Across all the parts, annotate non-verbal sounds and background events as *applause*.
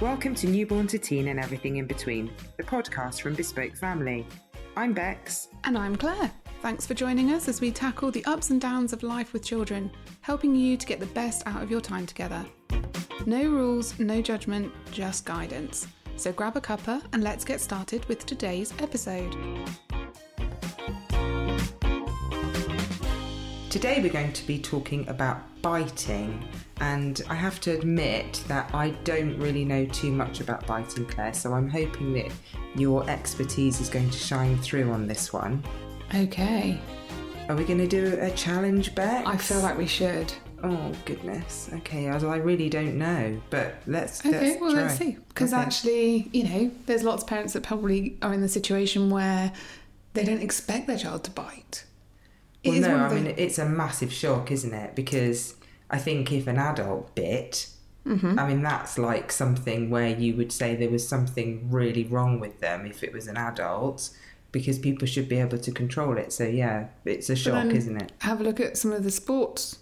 Welcome to Newborn to Teen and Everything in Between, the podcast from Bespoke Family. I'm Becks. And I'm Claire. Thanks for joining us as we tackle the ups and downs of life with children, helping you to get the best out of your time together. No rules, no judgment, just guidance. So grab a cuppa and let's get started with today's episode. Today we're going to be talking about biting, and I have to admit that I don't really know too much about biting, Claire, so I'm hoping that your expertise is going to shine through on this one. Okay. Are we going to do a challenge, Becks? I feel like we should. Oh goodness. Okay, I, I really don't know, but let's. Okay, let's well, try. let's see. Because Okay. actually, you know, there's lots of parents that probably are in the situation where they don't expect their child to bite. It Well, is no, I mean it's a massive shock, isn't it? Because I think if an adult bit, Mm-hmm. I mean that's like something where you would say there was something really wrong with them if it was an adult, because people should be able to control it. So yeah, it's a shock, isn't it? Have a look at some of the sports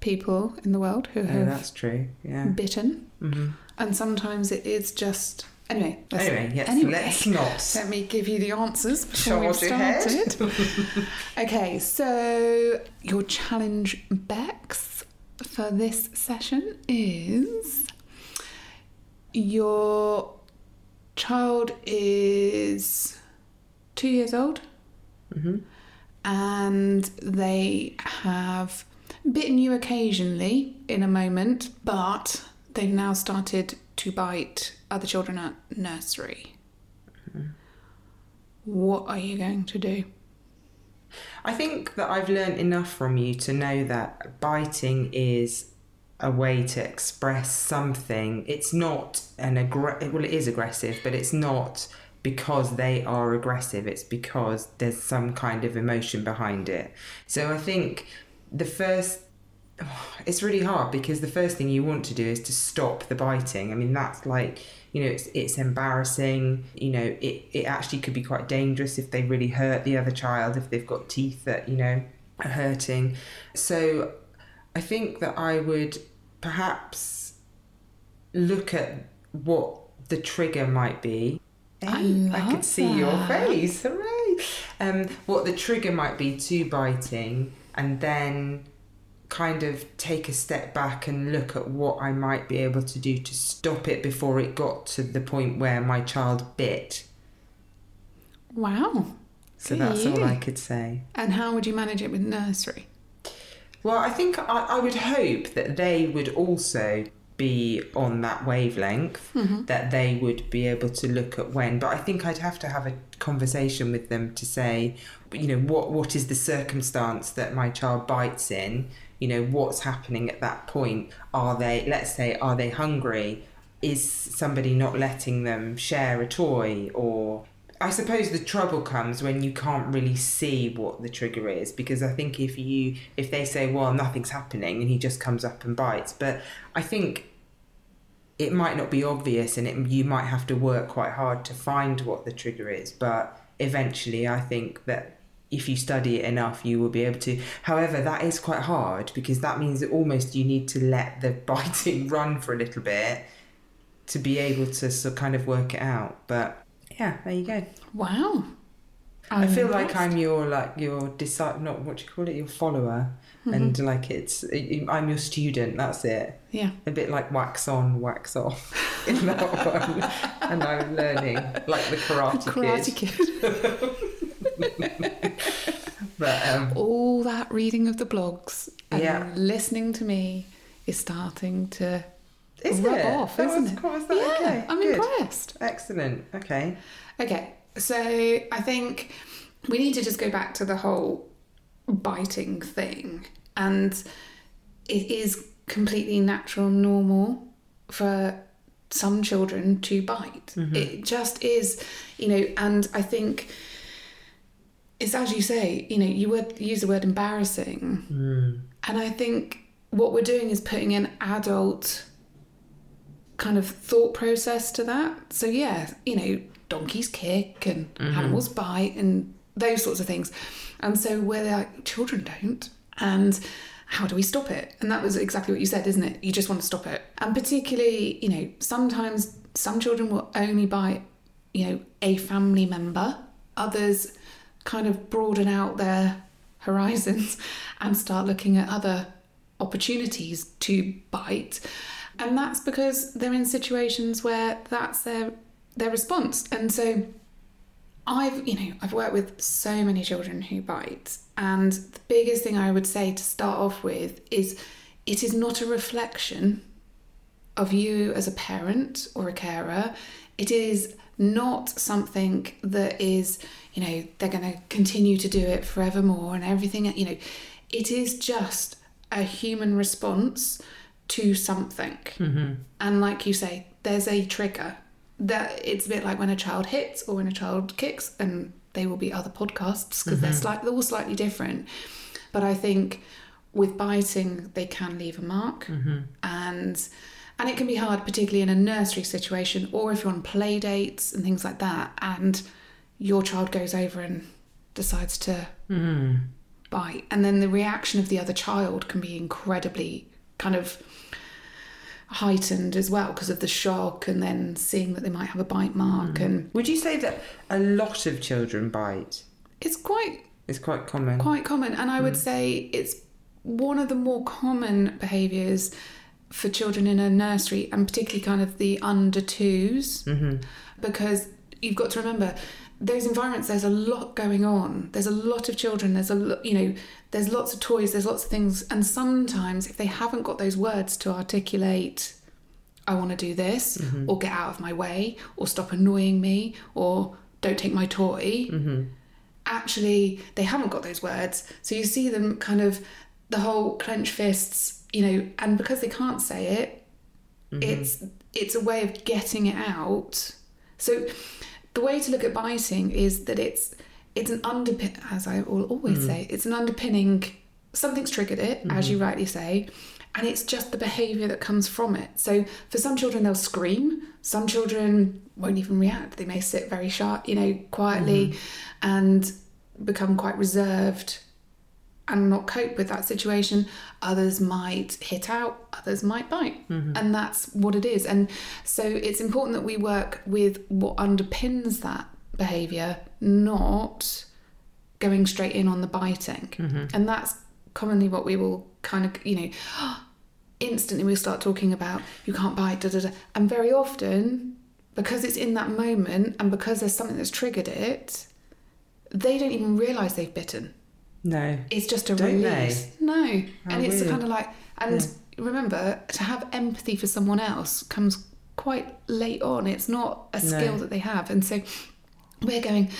people in the world who Oh, have that's true. Yeah. bitten, hmm and sometimes it is just anyway. let's- Anyway, yes. anyway, Let's not. *laughs* Let me give you the answers before Charge ahead. started. *laughs* okay, so your challenge, Becks, for this session is your child is two years old hmm and they have bitten you occasionally in a moment, but they've now started to bite other children at nursery. What are you going to do? I think that I've learned enough from you to know that biting is a way to express something. It's not an aggr well, it is aggressive, but it's not because they are aggressive. It's because there's some kind of emotion behind it. So I think the first *sighs* it's really hard because the first thing you want to do is to stop the biting. I mean, that's like, you know, it's, it's embarrassing. You know, it, it actually could be quite dangerous if they really hurt the other child, if they've got teeth that, you know, are hurting. So I think that I would perhaps look at what the trigger might be. I Hey, I could love see your face. *laughs* Hooray! Um, what the trigger might be to biting, and then kind of take a step back and look at what I might be able to do to stop it before it got to the point where my child bit. Wow. So Good that's all. I could say. And how would you manage it with nursery? Well, I think I, I would hope that they would also be on that wavelength, mm-hmm. that they would be able to look at when. But I think I'd have to have a conversation with them to say, you know, what what is the circumstance that my child bites in? You know, what's happening at that point? Are they, let's say, are they hungry? Is somebody not letting them share a toy or I suppose the trouble comes when you can't really see what the trigger is because I think if you if they say well nothing's happening and he just comes up and bites but I think it might not be obvious and it, you might have to work quite hard to find what the trigger is but eventually I think that if you study it enough you will be able to however that is quite hard because that means that almost you need to let the *laughs* biting run for a little bit to be able to so kind of work it out but yeah there you go Wow. I I'm feel like. I'm your like your disciple, not what you call it, your follower, Mm-hmm. and like it's I'm your student. That's it. Yeah. A bit like wax on, wax off *laughs* in that one, and I'm learning like the karate, Karate kid. Kid. *laughs* *laughs* But um, All that reading of the blogs and Yeah. listening to me is starting to is rub it? off, That isn't was- it? that yeah, okay? I'm Good. impressed. Excellent. Okay. Okay, so I think we need to just go back to the whole biting thing. And it is completely natural, normal for some children to bite. It just is, you know, and I think it's as you say, you know, you would use the word embarrassing. Hmm. And I think what we're doing is putting an adult kind of thought process to that. So yeah, you know, donkeys kick and mm-hmm. animals bite and those sorts of things. And so we're like, children don't. And how do we stop it? And that was exactly what you said, isn't it? You just want to stop it. And particularly, you know, sometimes some children will only bite, you know, a family member. Others kind of broaden out their horizons and start looking at other opportunities to bite. And that's because they're in situations where that's their their response. And so I've, you know, I've worked with so many children who bite, and the biggest thing I would say to start off with is it is not a reflection of you as a parent or a carer. It is not something that is, you know, they're going to continue to do it forevermore and everything, you know, it is just a human response to something. Mm-hmm. And like you say, there's a trigger that it's a bit like when a child hits or when a child kicks, and they will be other podcasts because they're slightly they're all slightly different. But I think with biting, they can leave a mark, and and it can be hard, particularly in a nursery situation or if you're on play dates and things like that, and your child goes over and decides to Mm. bite, and then the reaction of the other child can be incredibly kind of heightened as well because of the shock and then seeing that they might have a bite mark and Would you say that a lot of children bite? it's quite It's quite common. quite common and i would say it's one of the more common behaviors for children in a nursery and particularly kind of the under 2s Mm-hmm. because you've got to remember those environments there's a lot going on. There's a lot of children. There's a lo- you know there's lots of toys there's lots of things and sometimes if they haven't got those words to articulate i want to do this or get out of my way or stop annoying me or don't take my toy actually they haven't got those words. So you see them kind of the whole clenched fists you know and because they can't say it mm-hmm. it's it's a way of getting it out. So the way to look at biting is that it's it's an underpin as i will always mm. say it's an underpinning something's triggered it as you mm-hmm. rightly say and it's just the behavior that comes from it. So for some children they'll scream. Some children won't even react. They may sit very sharp you know quietly mm-hmm. and become quite reserved and not cope with that situation. Others might hit out, others might bite. Mm-hmm. And that's what it is. And so it's important that we work with what underpins that behaviour, not going straight in on the biting. Mm-hmm. And that's commonly what we will kind of, you know, *gasps* instantly we'll start talking about you can't bite, da da da. And very often, because it's in that moment and because there's something that's triggered it, they don't even realise they've bitten No. it's just a Don't release. No, and it's weird. kind of like, and remember to have empathy for someone else comes quite late on. It's not a skill No. that they have, and so we're going.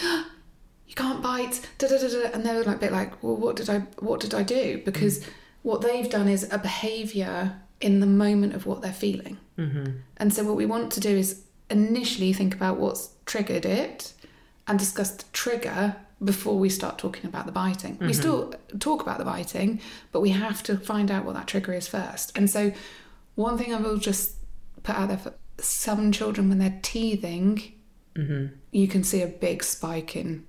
You can't bite, da da da da, and they're like a bit like, well, what did I, what did I do? Because Mm. what they've done is a behaviour in the moment of what they're feeling, Mm-hmm. and so what we want to do is initially think about what's triggered it, and discuss the trigger before we start talking about the biting. We mm-hmm. still talk about the biting, but we have to find out what that trigger is first. And so, one thing I will just put out there for some children when they're teething, Mm-hmm. you can see a big spike in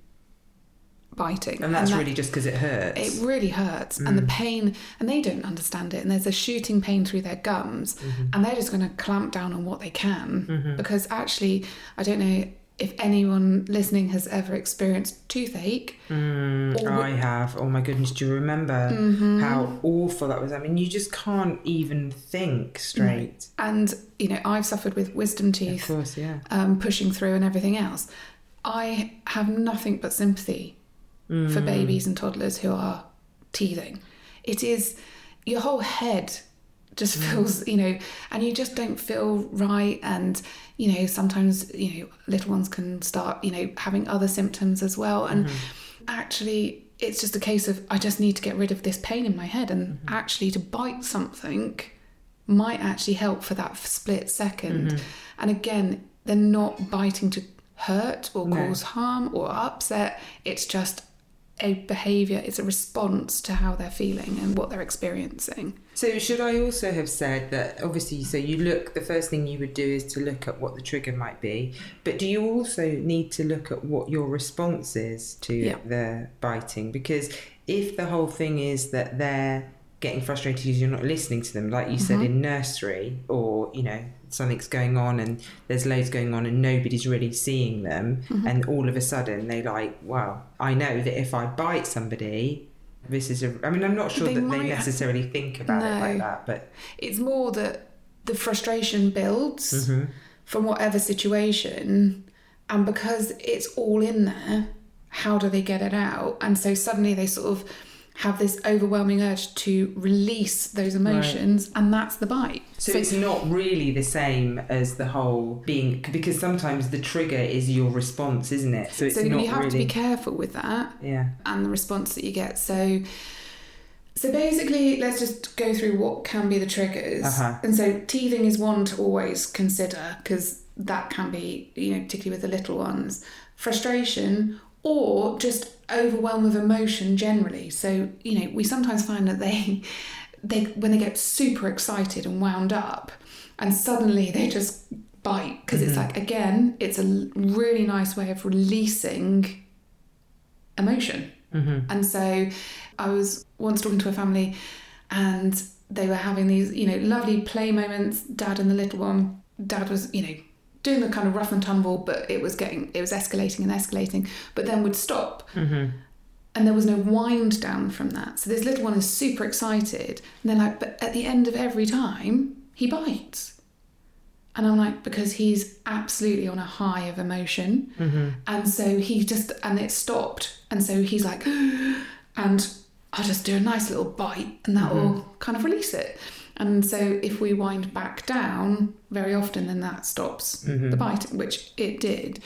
biting. And that's that- really just because it hurts. it really hurts and the mm. pain and they don't understand it and there's a shooting pain through their gums mm-hmm. and they're just going to clamp down on what they can mm-hmm. because actually i don't know if anyone listening has ever experienced toothache Mm, Or- I have. Oh my goodness, do you remember Mm-hmm. how awful that was? I mean, you just can't even think straight. and you know i've suffered with wisdom Of teeth course, yeah. um, pushing through and everything else i have nothing but sympathy for babies and toddlers who are teething it is your whole head just mm. feels you know and you just don't feel right. And you know sometimes you know little ones can start you know having other symptoms as well. And mm-hmm. actually it's just a case of i just need to get rid of this pain in my head. And mm-hmm. actually to bite something might actually help for that split 2nd mm-hmm. and again they're not biting to hurt or No. cause harm or upset. It's just a behavior is a response to how they're feeling and what they're experiencing So, should I also have said that obviously, so you look, the first thing you would do is to look at what the trigger might be, but do you also need to look at what your response is to Yeah. the biting? Because if the whole thing is that they're getting frustrated because you're not listening to them, like you said Mm-hmm. in nursery, or you know something's going on and there's loads going on and nobody's really seeing them, Mm-hmm. and all of a sudden they like, well, I know that if I bite somebody. This is a. I mean, I'm not sure They that might they necessarily think about it like that, but It's more that the frustration builds Mm-hmm. from whatever situation, and because it's all in there, how do they get it out? And so suddenly they sort of have this overwhelming urge to release those emotions, and that's the bite. So, it's not really the same as the whole being because sometimes the trigger is your response, isn't it? So it's so not you have really. to be careful with that. yeah. and the response that you get. So, so basically, let's just go through what can be the triggers. Uh-huh. And so, teething is one to always consider because that can be, you know, particularly with the little ones, frustration or just overwhelm with emotion generally. So, you know, we sometimes find that they, *laughs* they when they get super excited and wound up, and suddenly they just bite because it's mm-hmm. like again, it's a really nice way of releasing emotion. Mm-hmm. And so I was once talking to a family and they were having these, you know, lovely play moments, dad and the little one. Dad was, you know, doing the kind of rough and tumble, but it was getting, it was escalating and escalating, but then would stop. Mm-hmm. And there was no wind down from that. So this little one is super excited. And they're like, but at the end of every time, he bites. And I'm like, because he's absolutely on a high of emotion. Mm-hmm. And so he just, and it stopped. And so he's like, *gasps* and I'll just do a nice little bite and that mm-hmm. will kind of release it. And so if we wind back down very often, then that stops mm-hmm. the biting, which it did.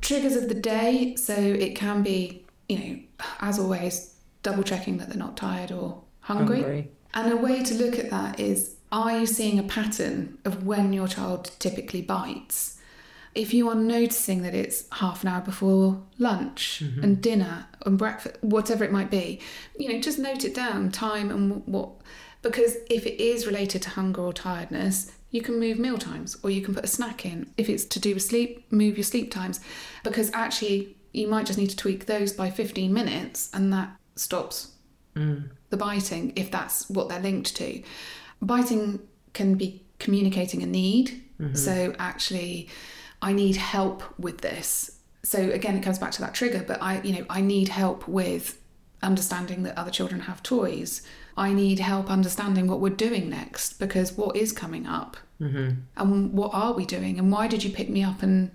Triggers of the day. So it can be, you know, as always, double checking that they're not tired or hungry. Hungry. And a way to look at that is are you seeing a pattern of when your child typically bites? If you are noticing that it's half an hour before lunch mm-hmm. and dinner and breakfast, whatever it might be, you know, just note it down, time and what. Because if it is related to hunger or tiredness, you can move meal times or you can put a snack in. If it's to do with sleep, move your sleep times. Because actually, you might just need to tweak those by 15 minutes and that stops mm. the biting if that's what they're linked to. Biting can be communicating a need. Mm-hmm. So actually, I need help with this. So again, it comes back to that trigger. But I, you know, I need help with understanding that other children have toys. I need help understanding what we're doing next because what is coming up mm-hmm. and what are we doing and why did you pick me up and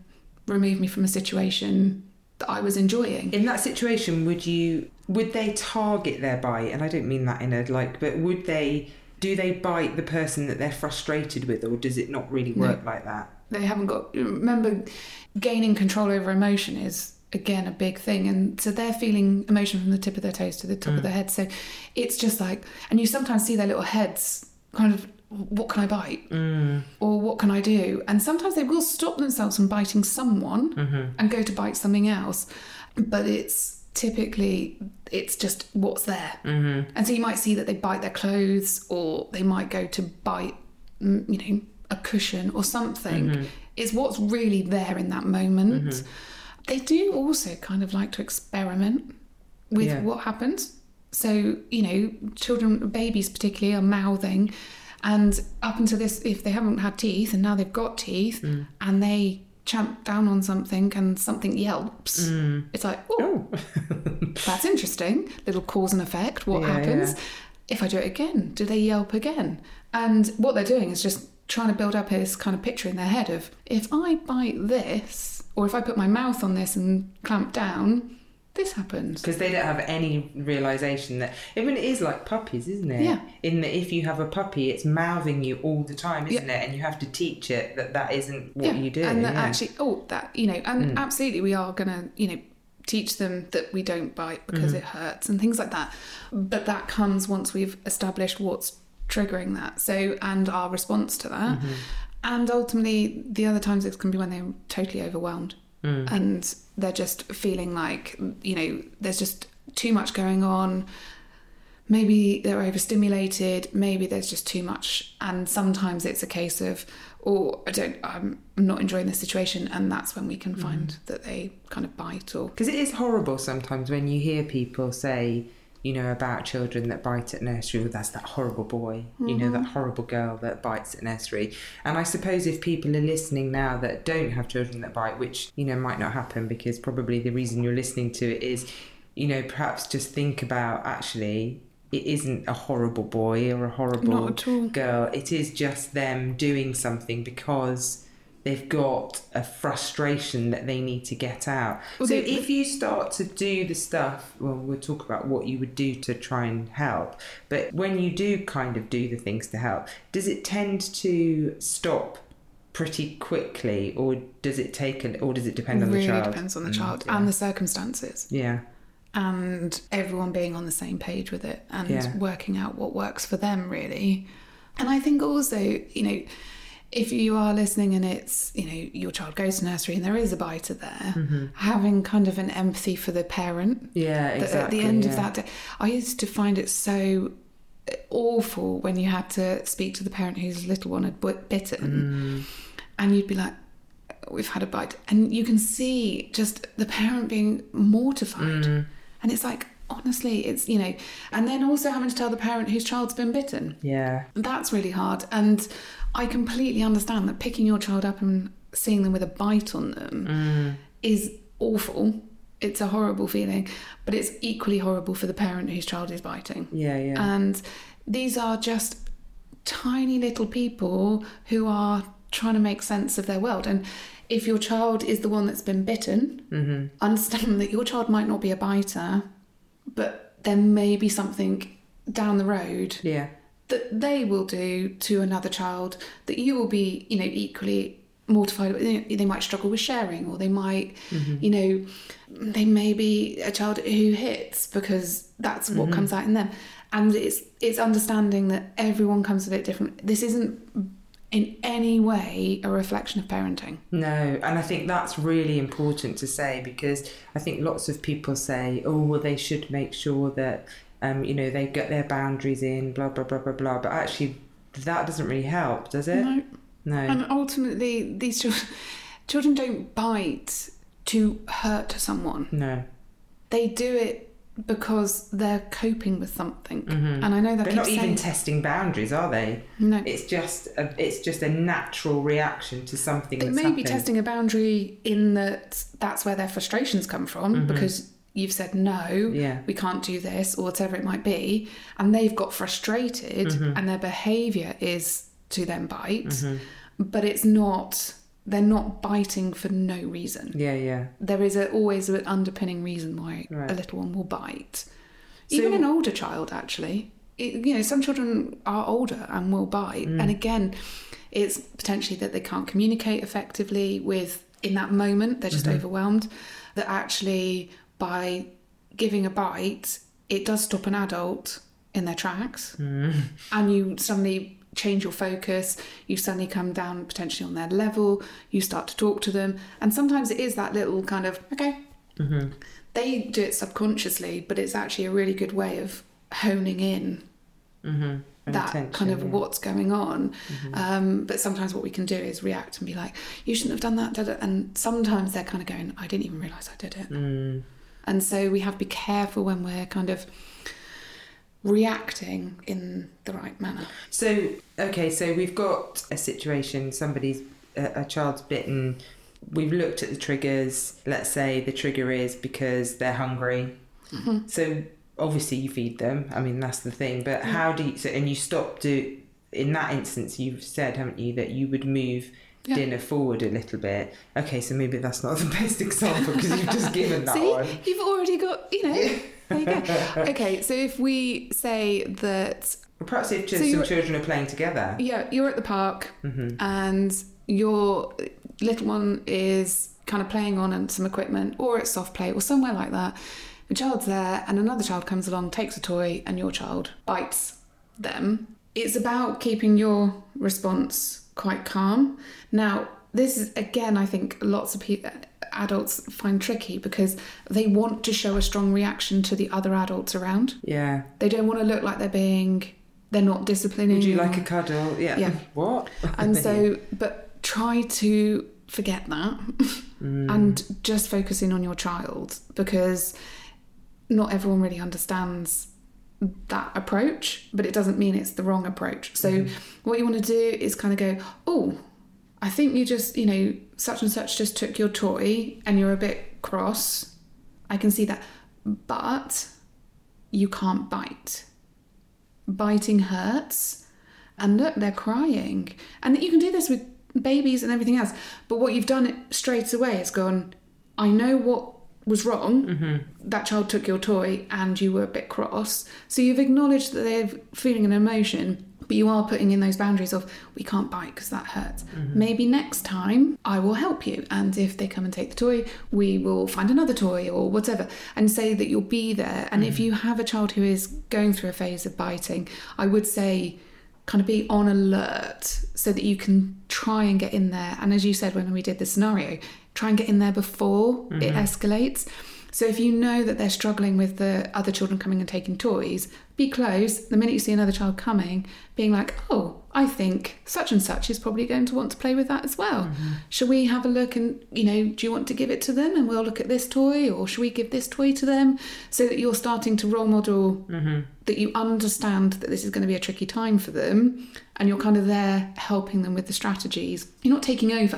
remove me from a situation that I was enjoying? In that situation, would you would they target their bite? And I don't mean that in a like, but would they do they bite the person that they're frustrated with, or does it not really work like that? they haven't got remember gaining control over emotion is again a big thing. And so they're feeling emotion from the tip of their toes to the top of mm. their head. So it's just like and you sometimes see their little heads kind of what can i bite? Mm. Or what can i do? And sometimes they will stop themselves from biting someone mm-hmm. and go to bite something else. But it's typically it's just what's there. Mm-hmm. And so you might see that they bite their clothes or they might go to bite mm, you know a cushion or something. Mm-hmm. It's what's really there in that moment they do also kind of like to experiment with Yeah. what happens so you know children babies particularly are mouthing and up until this if they haven't had teeth and now they've got teeth Mm. and they champ down on something and something yelps Mm. it's like oh *laughs* that's interesting. Little cause and effect. What Yeah, happens? yeah. If I do it again, do they yelp again? And what they're doing is just trying to build up this kind of picture in their head of if I bite this, or if I put my mouth on this and clamp down, this happens. Because they don't have any realization that I mean it is like puppies, isn't it? Yeah. In that if you have a puppy, it's mouthing you all the time, isn't it? And you have to teach it that that isn't what you do. And that yeah. Mm. actually, oh, that, you know, and absolutely we are going to, you know, teach them that we don't bite because it hurts and things like that. But that comes once we've established what's triggering that. So, and our response to that. Mm-hmm. And ultimately, the other times it can be when they're totally overwhelmed. Mm. and they're just feeling like, you know, there's just too much going on. Maybe they're overstimulated. Maybe there's just too much. And sometimes it's a case of oh i don't i'm not enjoying this situation. And that's when we can find that they kind of bite or Because it is horrible sometimes when you hear people say, you know, about children that bite at nursery, well, that's that horrible boy, you know, that mm-hmm. horrible girl that bites at nursery. And I suppose if people are listening now that don't have children that bite, which, you know, might not happen because probably the reason you're listening to it is, you know, perhaps just think about actually it isn't a horrible boy or a horrible Not at all. girl. It is just them doing something because they've got a frustration that they need to get out. Well, so they- if you start to do the stuff, well, we'll talk about what you would do to try and help. But when you do kind of do the things to help, does it tend to stop pretty quickly, or does it take, an, or does it depend on really the child? It depends on the Mm, child yeah. and the circumstances yeah. and everyone being on the same page with it and Yeah. working out what works for them really and i think also you know if you are listening and it's you know your child goes to nursery and there is a biter there Mm-hmm. having kind of an empathy for the parent Yeah, exactly. at the end of that day i used to find it so awful when you had to speak to the parent whose little one had bitten Mm. and you'd be like we've had a bite and you can see just the parent being mortified Mm. and it's like honestly it's you know and then also having to tell the parent whose child's been bitten Yeah. that's really hard and i completely understand that picking your child up and seeing them with a bite on them Mm. is awful it's a horrible feeling but it's equally horrible for the parent whose child is biting Yeah, yeah. and these are just tiny little people who are trying to make sense of their world. And if your child is the one that's been bitten, Mm-hmm. understand that your child might not be a biter, but there may be something down the road yeah. That they will do to another child that you will be, you know, equally mortified. about. You know, They might struggle with sharing, or they might, mm-hmm. you know, they may be a child who hits because that's what mm-hmm. comes out in them. And it's it's understanding that everyone comes at it different. This isn't in any way a reflection of parenting. No, and I think that's really important to say because I think lots of people say, oh, well, they should make sure that, um, you know, they get their boundaries in, blah, blah, blah, blah, blah. But actually, that doesn't really help, does it? No. No. And ultimately, these children, children don't bite to hurt someone. No. they do it because they're coping with something. And I know that They're not saying even testing boundaries, are they? no. It's just a, it's just a natural reaction to something They that's may be testing a boundary in that that's where their frustrations come from because you've said no, Mm-hmm. Yeah. we can't do this or whatever it might be, and they've got frustrated Mm-hmm. and their behaviour is to then bite, but it's not. They're not biting for no reason. Yeah, yeah. There is a, always an underpinning reason why Right. a little one will bite. So- Even an older child, actually. It, you know, some children are older and will bite. Mm. And again, it's potentially that they can't communicate effectively with, in that moment, they're just Mm-hmm. overwhelmed. That actually, by giving a bite, it does stop an adult in their tracks. Mm. *laughs* And you suddenly change your focus, you suddenly come down potentially on their level, you start to talk to them. And sometimes it is that little kind of, okay, Mm-hmm. they do it subconsciously, but it's actually a really good way of honing in Mm-hmm. that kind of what's going on. Um, but sometimes what we can do is react and be like, "You shouldn't have done that." da, da," And sometimes they're kind of going, "I didn't even realise I did it." Mm. And so we have to be careful when we're kind of reacting in the right manner. So, okay, so we've got a situation, somebody's, a, a child's bitten. We've looked at the triggers. Let's say the trigger is because they're hungry. Mm-hmm. So, obviously, you feed them. I mean, that's the thing. But how do you, so, and you stop do, in that instance, you've said, haven't you, that you would move Yeah. dinner forward a little bit. Okay, so maybe that's not *laughs* the best example because you've just given that *laughs* See, one. you've already got, you know, there you go. *laughs* Okay, so if we say that Or perhaps if just So some children are playing together. Yeah, you're at the park Mm-hmm. and your little one is kind of playing on some equipment or it's soft play or somewhere like that. The child's there and another child comes along, takes a toy, and your child bites them. It's about keeping your response quite calm. Now, this is again, I think lots of people. Adults find tricky because they want to show a strong reaction to the other adults around. Yeah. They don't want to look like they're being, they're not disciplining. Would you or- like a cuddle? Yeah. Yeah. *laughs* What? *laughs* and so but try to forget that Mm. and just focus in on your child because not everyone really understands that approach, but it doesn't mean it's the wrong approach. So, mm-hmm. what you want to do is kind of go, oh, I think you just, you know, such and such just took your toy and you're a bit cross. I can see that. But you can't bite. Biting hurts. And look, they're crying. And you can do this with babies and everything else. But what you've done straight away is gone, I know what was wrong. Mm-hmm. That child took your toy and you were a bit cross. So you've acknowledged that they're feeling an emotion, but you are putting in those boundaries of we can't bite because that hurts. Mm-hmm. Maybe next time I will help you. And if they come and take the toy, we will find another toy or whatever and say that you'll be there. And if mm-hmm. you have a child who is going through a phase of biting, I would say kind of be on alert so that you can try and get in there. And as you said when we did the scenario, try and get in there before it mm-hmm. escalates. So if you know that they're struggling with the other children coming and taking toys, be close. The minute you see another child coming, being like, oh, I think such and such is probably going to want to play with that as well. Mm-hmm. Shall we have a look and, you know, do you want to give it to them and we'll look at this toy or should we give this toy to them? So that you're starting to role model mm-hmm. that you understand that this is going to be a tricky time for them and you're kind of there helping them with the strategies. You're not taking over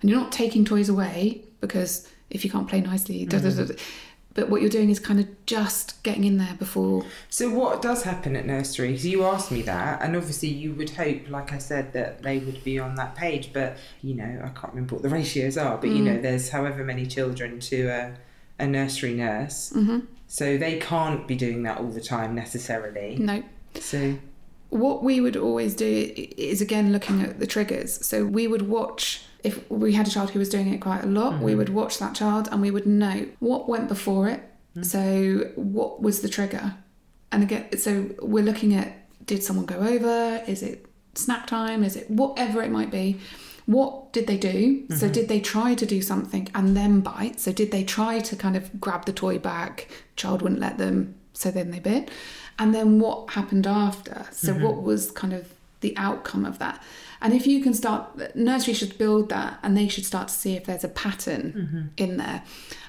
and you're not taking toys away because if you can't play nicely, da, da, da, mm-hmm. da. But what you're doing is kind of just getting in there before. So what does happen at nursery? 'Cause you asked me that, and obviously you would hope, like I said, that they would be on that page. But you know, I can't remember what the *laughs* ratios are. But you know, there's however many children to a, a nursery nurse, Mm-hmm. so they can't be doing that all the time necessarily. No. So What we would always do is again looking at the triggers. So we would watch if we had a child who was doing it quite a lot, we mm-hmm. would watch that child and we would know what went before it. Mm. So what was the trigger? And again, so we're looking at did someone go over? Is it snack time? Is it whatever it might be? What did they do? So mm-hmm. did they try to do something and then bite? So did they try to kind of grab the toy back? Child wouldn't let them, so then they bit. And then what happened after? So mm-hmm. what was kind of the outcome of that? And if you can start, nursery should build that and they should start to see if there's a pattern mm-hmm. in there.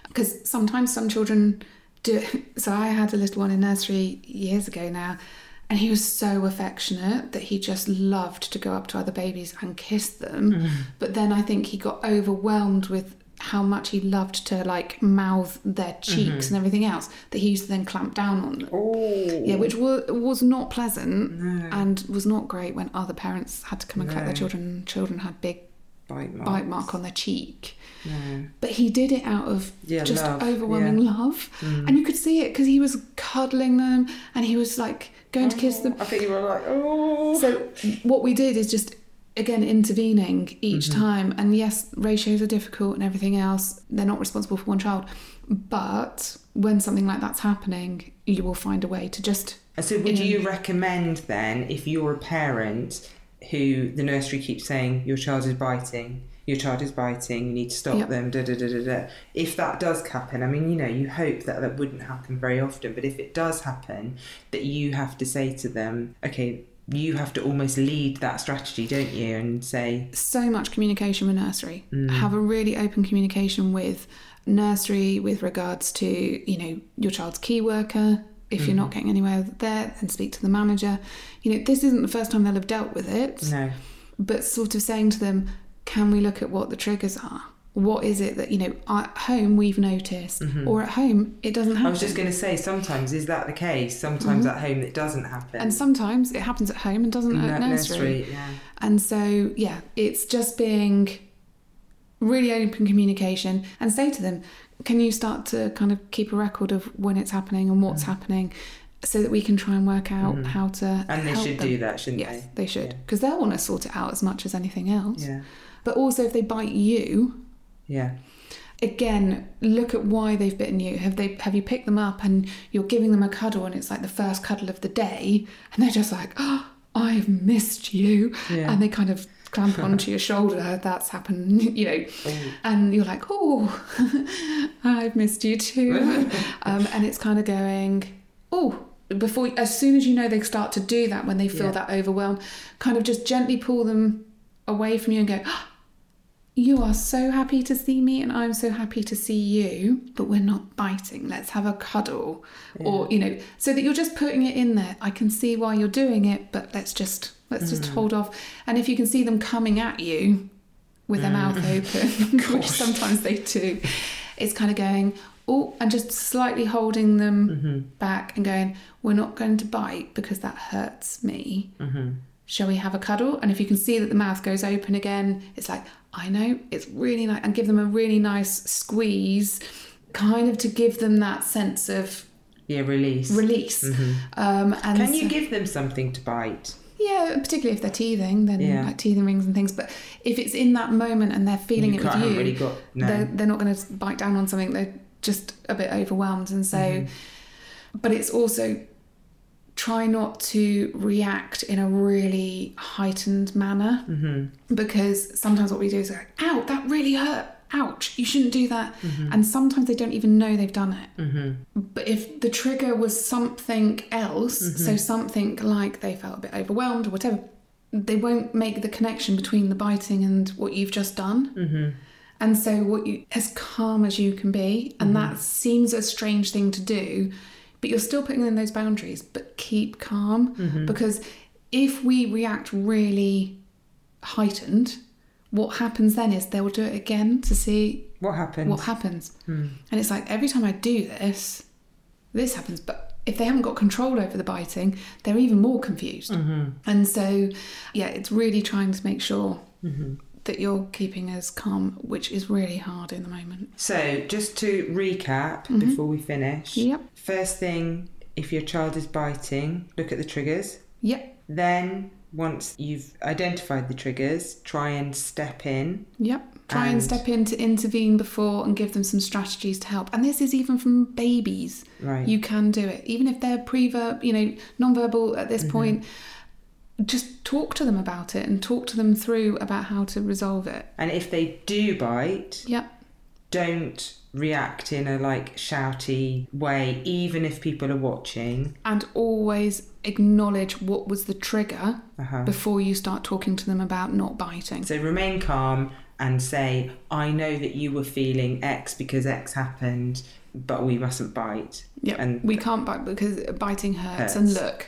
Because sometimes some children do. So I had a little one in nursery years ago now, and he was so affectionate that he just loved to go up to other babies and kiss them. Mm-hmm. But then I think he got overwhelmed with how much he loved to like mouth their cheeks mm-hmm. and everything else that he used to then clamp down on them. oh Yeah, which was was not pleasant and was not great when other parents had to come and collect their children. Children had big bite mark. bite mark on their cheek. No. But he did it out of Yeah, just love, overwhelming love, mm. and you could see it because he was cuddling them and he was like going to kiss oh, them. I think you were like, oh. So what we did is just again intervening each Mm-hmm. time, and yes, ratios are difficult and everything else. They're not responsible for one child, but when something like that's happening, you will find a way to just So would you recommend then, if you're a parent who the nursery keeps saying your child is biting, your child is biting, you need to stop Yep. them, da da da da da. If that does happen, I mean, you know, you hope that that wouldn't happen very often, but if it does happen, that you have to say to them, okay, you have to almost lead that strategy, don't you? And say, so much communication with nursery. Mm. Have a really open communication with nursery with regards to, you know, your child's key worker. If you're not Mm-hmm. getting anywhere there, then speak to the manager. You know, this isn't the first time they'll have dealt with it, no, but sort of saying to them, can we look at what the triggers are? What is it that, you know, at home we've noticed, or at home it doesn't happen? Mm-hmm. I was just going to say, sometimes is that the case? Sometimes at home it doesn't happen. Mm-hmm. and sometimes it happens at home and doesn't at that nursery. yeah. And so, yeah, it's just being really open communication and say to them, can you start to kind of keep a record of when it's happening and what's happening so that we can try and work out how to. Mm. And they should them. do that, shouldn't Yes, they? they should. Because they'll want to sort it out as much as anything else. Yeah. But also, if they bite you, Yeah. again look at why they've bitten you have they have you picked them up and you're giving them a cuddle and it's like the first cuddle of the day and they're just like oh i've missed you Yeah. and they kind of clamp *laughs* onto your shoulder that's happened *laughs* you know and you're like oh *laughs* i've missed you too um, and it's kind of going oh before as soon as you know they start to do that when they feel Yeah. that overwhelm kind of just gently pull them away from you and go you are so happy to see me and I'm so happy to see you, but we're not biting. Let's have a cuddle. Or, you know, so that you're just putting it in there. I can see why you're doing it, but let's just let's just mm. hold off. And if you can see them coming at you with their mouth mm. open, *laughs* *laughs* which sometimes they do, it's kind of going, oh, and just slightly holding them mm-hmm. back and going, we're not going to bite because that hurts me. Mm-hmm. Shall we have a cuddle? And if you can see that the mouth goes open again, it's like, I know, it's really nice. And give them a really nice squeeze, kind of to give them that sense of Yeah, release. release. Um, and Can you give them something to bite? yeah, particularly if they're teething, then Yeah. like teething rings and things. But if it's in that moment and they're feeling You it with you, really got- no. they're, they're not going to bite down on something. They're just a bit overwhelmed. And so, Mm-hmm. but it's also try not to react in a really heightened manner Mm-hmm. because sometimes what we do is go, ow, that really hurt. Ouch, you shouldn't do that. Mm-hmm. And sometimes they don't even know they've done it. But if the trigger was something else, Mm-hmm. so something like they felt a bit overwhelmed or whatever, they won't make the connection between the biting and what you've just done. Mm-hmm. And so, what you as calm as you can be, and Mm-hmm. that seems a strange thing to do, but you're still putting in those boundaries. But keep calm Mm-hmm. because if we react really heightened, what happens then is they will do it again to see What happens? what happens. Hmm. And it's like every time I do this, this happens. But if they haven't got control over the biting, they're even more confused. Mm-hmm. And so, yeah, it's really trying to make sure Mm-hmm. That you're keeping as calm, which is really hard in the moment. So, just to recap Mm-hmm. before we finish. Yep. First thing, if your child is biting, look at the triggers. Yep. Then, once you've identified the triggers, try and step in. Yep. Try and, And- step in to intervene before and give them some strategies to help. And this is even from babies. Right. You can do it. Even if they're preverb, you know, non-verbal at Mm-hmm. this point, just talk to them about it and talk to them through about how to resolve it. and if they do bite, Yep. don't react in a like shouty way, even if people are watching. And always acknowledge what was the trigger Uh-huh. before you start talking to them about not biting. So remain calm and say, I know that you were feeling X because X happened, but we mustn't bite. Yep. And we can't bite because biting hurts. And look,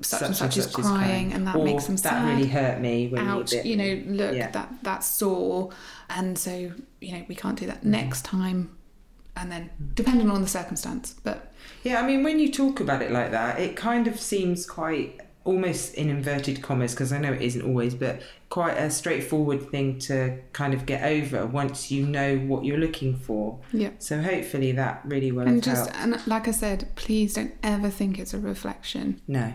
such, and such, is crying, and that or, makes them that really hurt me when Ouch, you bit you know, me." look, Yeah. that that's sore. And so, you know, we can't do that Mm-hmm. next time. And then, depending on the circumstance. But Yeah, I mean, when you talk about it like that, it kind of seems quite almost in inverted commas, because I know it isn't always, but quite a straightforward thing to kind of get over once you know what you're looking for. yeah. So hopefully that really will And just, helped. and like I said, please don't ever think it's a reflection. No.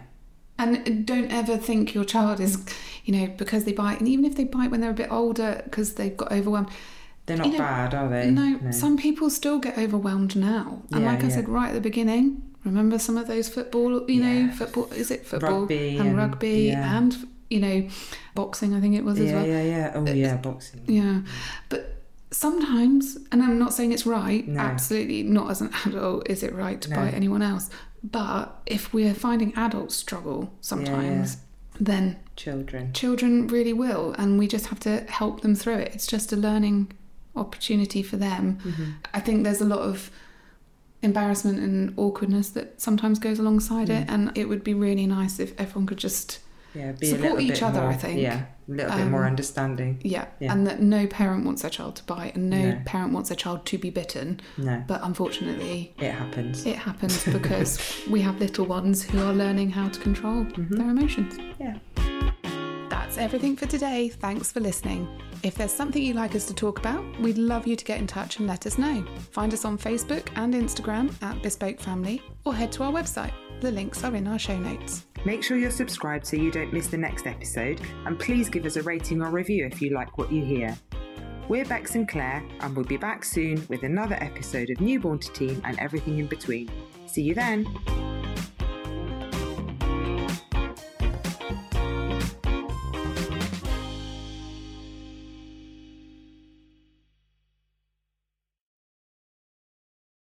And don't ever think your child is, you know, because they bite, and even if they bite when they're a bit older because they've got overwhelmed. They're not You know, bad, are they? No, some people still get overwhelmed now. And Yeah, like I yeah. said right at the beginning, remember some of those football, you know, football, is it football? Rugby and, and- rugby yeah. and, you know, boxing, I think it was as Yeah, well. yeah, yeah. Oh, yeah, boxing. Yeah. But sometimes, and I'm not saying it's right, No. absolutely not as an *laughs* adult is it right to No. bite anyone else. But if we're finding adults struggle sometimes, then Children. children really will, and we just have to help them through it. It's just a learning opportunity for them. Mm-hmm. I think there's a lot of embarrassment and awkwardness that sometimes goes alongside it, Mm. and it would be really nice if everyone could just Yeah, be a Support little each bit other, more, I think. Yeah, a little bit more Um, understanding. yeah, Yeah. and that no parent wants their child to bite, and no, No. parent wants their child to be bitten. No, But unfortunately, it happens. it happens *laughs* because we have little ones who are learning how to control Mm-hmm. their emotions. Yeah. That's everything for today. Thanks for listening. If there's something you'd like us to talk about, we'd love you to get in touch and let us know. Find us on Facebook and Instagram at Bespoke Family or head to our website. The links are in our show notes. Make sure you're subscribed so you don't miss the next episode, and please give us a rating or review if you like what you hear. We're Becks and Claire, and we'll be back soon with another episode of Newborn to Teen and everything in between. See you then!